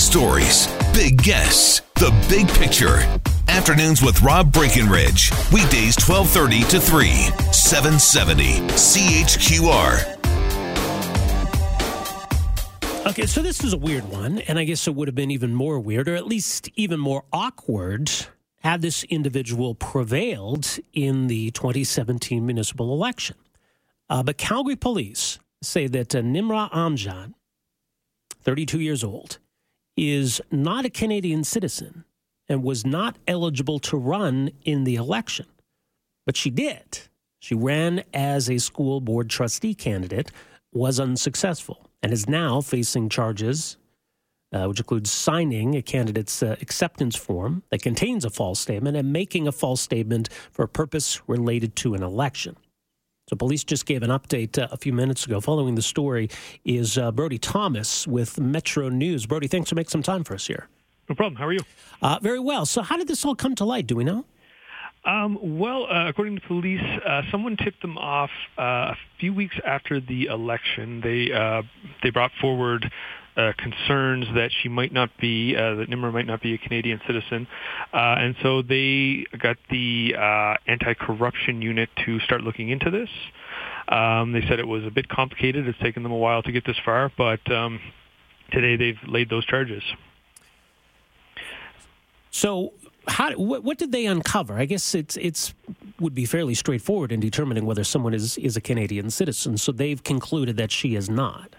stories, big guests, the big picture. Afternoons with Rob Breckenridge. Weekdays 1230 to 3, 770 CHQR. Okay, so this is a weird one, and I guess it would have been even more weird, or at least even more awkward, had this individual prevailed in the 2017 municipal election. Uh, but Calgary police say that uh, Nimra Amjad, 32 years old, is not a Canadian citizen and was not eligible to run in the election. But she did. She ran as a school board trustee candidate, was unsuccessful and is now facing charges, uh, which includes signing a candidate's uh, acceptance form that contains a false statement and making a false statement for a purpose related to an election. So, police just gave an update uh, a few minutes ago. Following the story is uh, Brody Thomas with Metro News. Brody, thanks for making some time for us here. No problem. How are you? Uh, very well. So, how did this all come to light? Do we know? Um, well, uh, according to police, uh, someone tipped them off uh, a few weeks after the election. They uh, they brought forward uh, concerns that she might not be uh, that Nimra might not be a Canadian citizen, and so they got the anti-corruption unit to start looking into this. Um, they said it was a bit complicated. It's taken them a while to get this far, but um, today they've laid those charges. So how what, what, did they uncover? I guess it's it's would be fairly straightforward in determining whether someone is is a Canadian citizen. So they've concluded that she is not.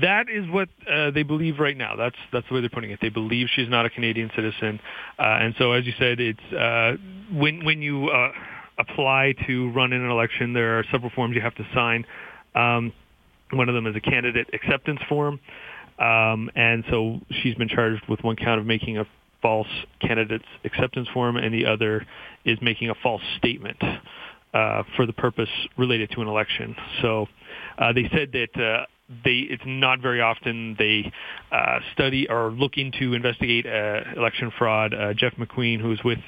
That is what uh, they believe right now. That's that's the way they're putting it. They believe she's not a Canadian citizen, uh, and so as you said, it's uh, when when you uh, apply to run in an election, there are several forms you have to sign. Um, one of them is a candidate acceptance form, um, and so she's been charged with one count of making a false candidate's acceptance form, and the other is making a false statement uh, for the purpose related to an election. So uh, they said that uh, they it's not very often they uh, study or look into investigate uh, election fraud. Uh, Jeff McQueen, who's with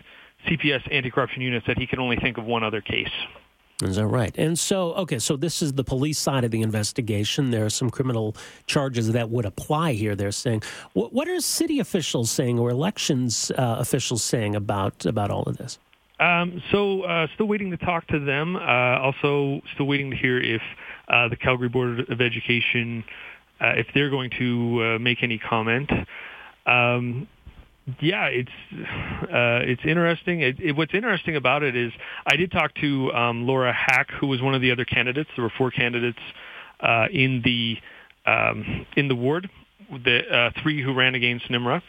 CPS Anti-Corruption Unit, said he can only think of one other case. Is that right? And so, okay, so this is the police side of the investigation. There are some criminal charges that would apply here. They're saying, what, what are city officials saying or elections uh, officials saying about about all of this? Um, so, uh, still waiting to talk to them. Uh, also, still waiting to hear if uh, the Calgary Board of Education, uh, if they're going to uh, make any comment. Um, yeah, it's uh, it's interesting. It, it, what's interesting about it is I did talk to um, Laura Hack, who was one of the other candidates. There were four candidates uh, in the um, in the ward, the uh, three who ran against Nimra.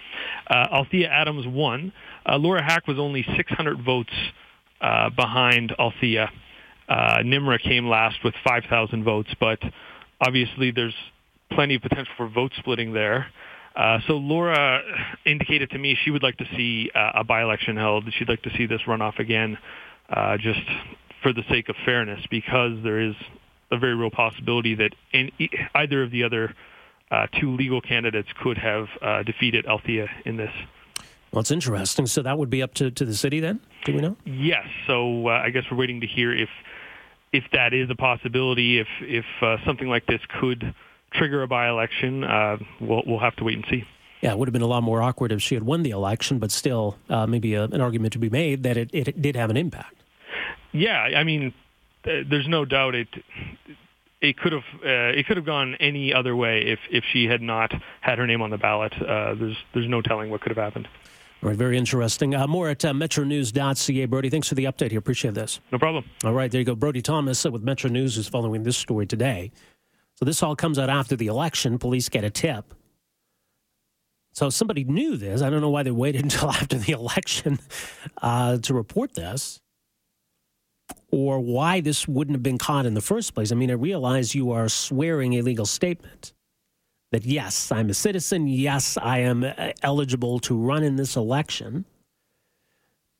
Uh, Althea Adams won. Uh, Laura Hack was only 600 votes uh, behind Althea. Nimra came last with 5,000 votes, but obviously there's plenty of potential for vote splitting there. Uh, so Laura indicated to me she would like to see uh, a by-election held. She'd like to see this runoff again, uh, just for the sake of fairness, because there is a very real possibility that in, either of the other uh, two legal candidates could have uh, defeated Althea in this. Well, it's interesting. So that would be up to, to the city then? Do we know? Yes. So I guess we're waiting to hear if if that is a possibility, if if uh, something like this could trigger a by-election, uh, we'll, we'll have to wait and see. Yeah, it would have been a lot more awkward if she had won the election, but still, uh, maybe a, an argument to be made that it, it did have an impact. Yeah, I mean, there's no doubt it it could have uh, it could have gone any other way if if she had not had her name on the ballot. Uh, there's there's no telling what could have happened. All right, very interesting. Uh, more at uh, metronews.ca. Brody, thanks for the update here. Appreciate this. No problem. All right, there you go. Brody Thomas uh, with Metro News is following this story today. So this all comes out after the election. Police get a tip. So somebody knew this. I don't know why they waited until after the election uh, to report this or why this wouldn't have been caught in the first place. I mean, I realize you are swearing a legal statement that, yes, I'm a citizen. Yes, I am uh, eligible to run in this election.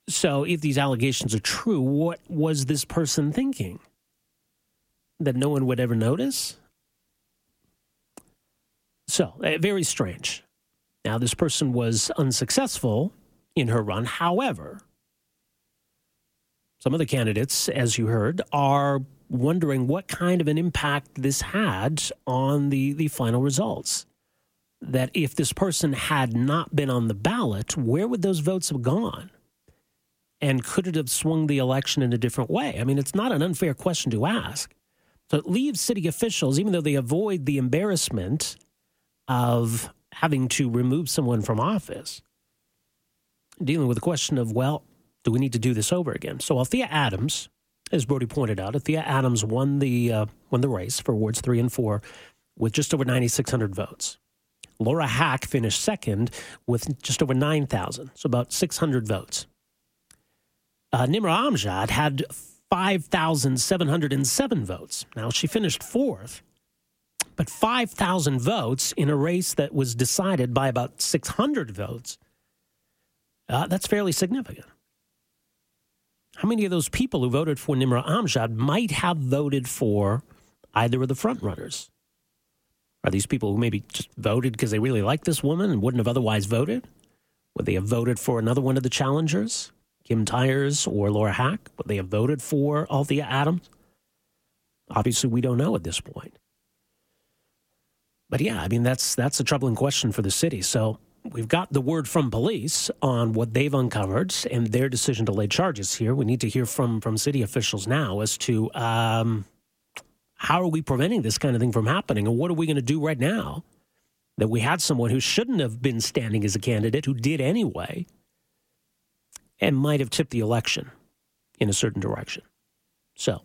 So if these allegations are true, what was this person thinking? That no one would ever notice? So, uh, very strange. Now, this person was unsuccessful in her run. However, some of the candidates, as you heard, are wondering what kind of an impact this had on the, the final results. that if this person had not been on the ballot, where would those votes have gone? And could it have swung the election in a different way? I mean, it's not an unfair question to ask. So it leaves city officials, even though they avoid the embarrassment of having to remove someone from office, dealing with the question of, well, do we need to do this over again? So Althea Adams, as Brody pointed out, Althea Adams won the uh, won the race for wards three and four with just over 9,600 votes. Laura Hack finished second with just over 9,000, so about 600 votes. Uh, Nimra Amjad had 5,707 votes. Now, she finished fourth, but 5,000 votes in a race that was decided by about 600 votes, uh, that's fairly significant. How many of those people who voted for Nimra Amjad might have voted for either of the frontrunners? Are these people who maybe just voted because they really like this woman and wouldn't have otherwise voted? Would they have voted for another one of the challengers, Kim Tyers or Laura Hack? Would they have voted for Althea Adams? Obviously, we don't know at this point. But yeah, I mean that's that's a troubling question for the city. So we've got the word from police on what they've uncovered and their decision to lay charges here. We need to hear from from city officials now as to um, how are we preventing this kind of thing from happening, and what are we going to do right now that we had someone who shouldn't have been standing as a candidate who did anyway, and might have tipped the election in a certain direction. So.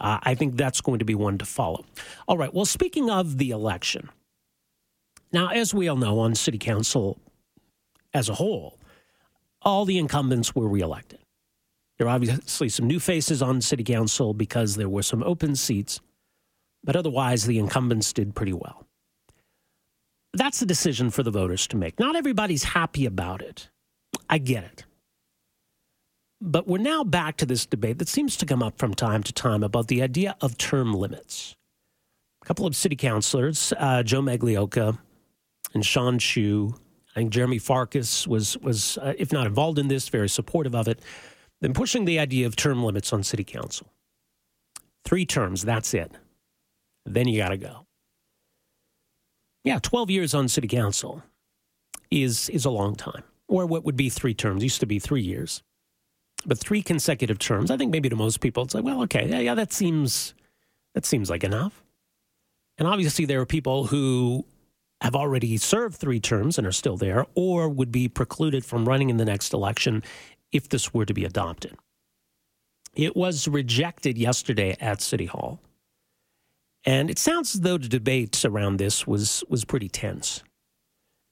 Uh, I think that's going to be one to follow. All right. Well, speaking of the election, now, as we all know, on city council as a whole, all the incumbents were reelected. There are obviously some new faces on city council because there were some open seats, but otherwise, the incumbents did pretty well. That's a decision for the voters to make. Not everybody's happy about it. I get it. But we're now back to this debate that seems to come up from time to time about the idea of term limits. A couple of city councilors, uh, Joe Magliocca and Sean Chu. I think Jeremy Farkas was was uh, if not involved in this, very supportive of it. Then pushing the idea of term limits on city council. Three terms, that's it. Then you got to go. Yeah, 12 years on city council is is a long time. Or what would be three terms used to be 3 years. But three consecutive terms, I think maybe to most people it's like, well, okay, yeah, yeah, that seems that seems like enough. And obviously there are people who have already served three terms and are still there, or would be precluded from running in the next election if this were to be adopted. It was rejected yesterday at City Hall. And it sounds as though the debate around this was, was pretty tense.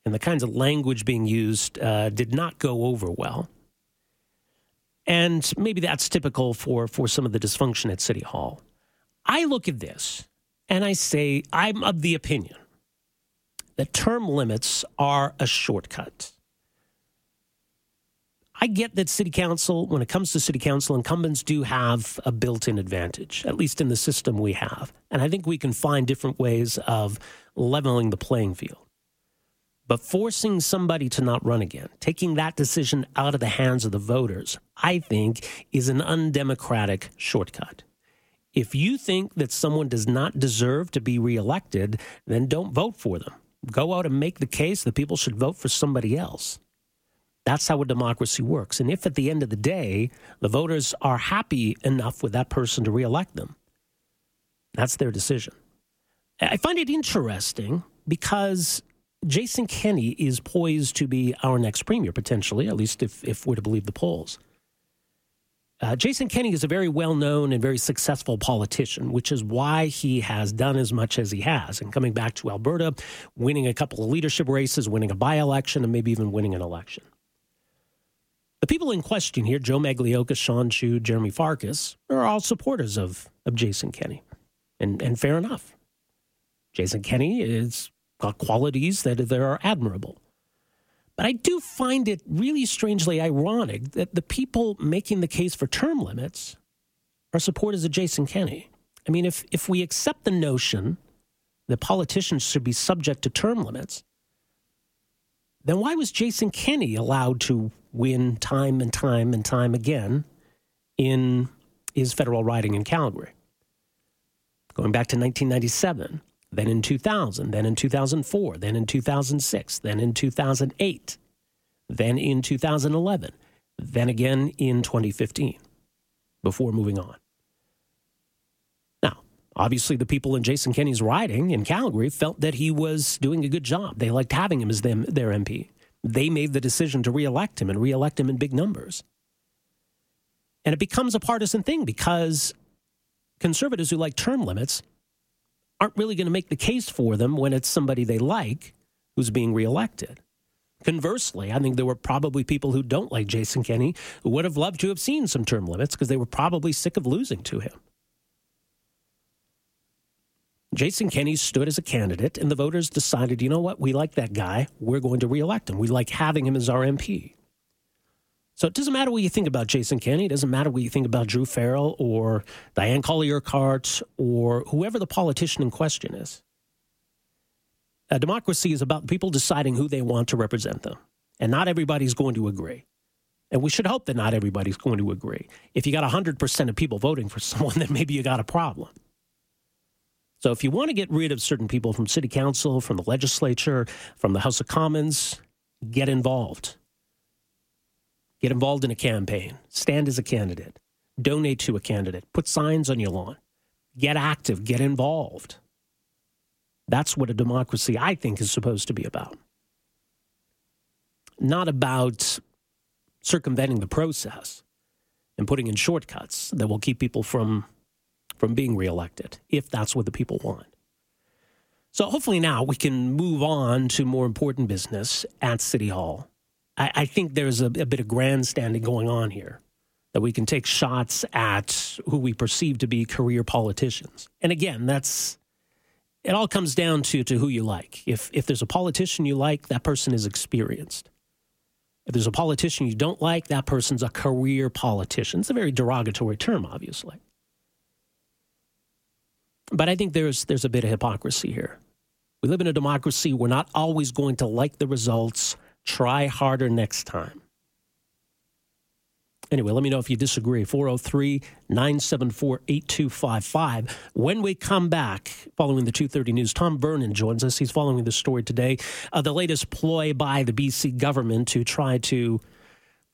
And the kinds of language being used uh, did not go over well. And maybe that's typical for, for some of the dysfunction at City Hall. I look at this and I say, I'm of the opinion that term limits are a shortcut. I get that city council, when it comes to city council, incumbents do have a built in advantage, at least in the system we have. And I think we can find different ways of leveling the playing field. But forcing somebody to not run again, taking that decision out of the hands of the voters, I think is an undemocratic shortcut. If you think that someone does not deserve to be reelected, then don't vote for them go out and make the case that people should vote for somebody else. That's how a democracy works. And if at the end of the day, the voters are happy enough with that person to reelect them, that's their decision. I find it interesting because Jason Kenney is poised to be our next premier, potentially, at least if, if we're to believe the polls. Uh, Jason Kenney is a very well known and very successful politician, which is why he has done as much as he has. And coming back to Alberta, winning a couple of leadership races, winning a by election, and maybe even winning an election. The people in question here, Joe Magliocca, Sean Chu, Jeremy Farkas, are all supporters of, of Jason Kenney. And, and fair enough. Jason Kenney has got qualities that, that are admirable. But I do find it really strangely ironic that the people making the case for term limits are supporters of Jason Kenney. I mean, if, if we accept the notion that politicians should be subject to term limits, then why was Jason Kenney allowed to win time and time and time again in his federal riding in Calgary? Going back to 1997, then in 2000, then in 2004, then in 2006, then in 2008, then in 2011, then again in 2015, before moving on. Now, obviously, the people in Jason Kenney's riding in Calgary felt that he was doing a good job. They liked having him as them, their MP. They made the decision to reelect him and reelect him in big numbers. And it becomes a partisan thing because conservatives who like term limits aren't really going to make the case for them when it's somebody they like who's being reelected. Conversely, I think there were probably people who don't like Jason Kenney who would have loved to have seen some term limits because they were probably sick of losing to him. Jason Kenney stood as a candidate, and the voters decided, you know what, we like that guy. We're going to reelect him. We like having him as our MP. So it doesn't matter what you think about Jason Kenney. It doesn't matter what you think about Druh Farrell or Diane Colley-Urquhart or whoever the politician in question is. A democracy is about people deciding who they want to represent them. And not everybody's going to agree. And we should hope that not everybody's going to agree. If you got 100% of people voting for someone, then maybe you got a problem. So if you want to get rid of certain people from city council, from the legislature, from the House of Commons, get involved. Get involved in a campaign. Stand as a candidate. Donate to a candidate. Put signs on your lawn. Get active. Get involved. That's what a democracy, I think, is supposed to be about. Not about circumventing the process and putting in shortcuts that will keep people from, from being reelected, if that's what the people want. So hopefully now we can move on to more important business at City Hall I, I think there's a, a bit of grandstanding going on here that we can take shots at who we perceive to be career politicians. And again, that's it all comes down to to who you like. If if there's a politician you like, that person is experienced. If there's a politician you don't like, that person's a career politician. It's a very derogatory term, obviously. But I think there's there's a bit of hypocrisy here. We live in a democracy. We're not always going to like the results Try harder next time. Anyway, let me know if you disagree. 403 974 8255. When we come back, following the 2.30 news, Tom Vernon joins us. He's following the story today. Uh, the latest ploy by the BC government to try to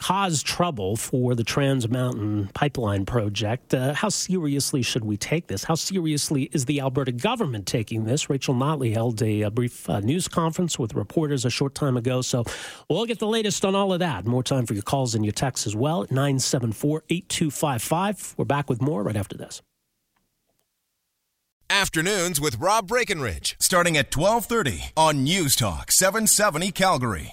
cause trouble for the Trans Mountain Pipeline project. Uh, how seriously should we take this? How seriously is the Alberta government taking this? Rachel Notley held a, a brief uh, news conference with reporters a short time ago. So we'll get the latest on all of that. More time for your calls and your texts as well at 974 8255. We're back with more right after this. Afternoons with Rob Breckenridge, starting at 1230 on News Talk 770 Calgary.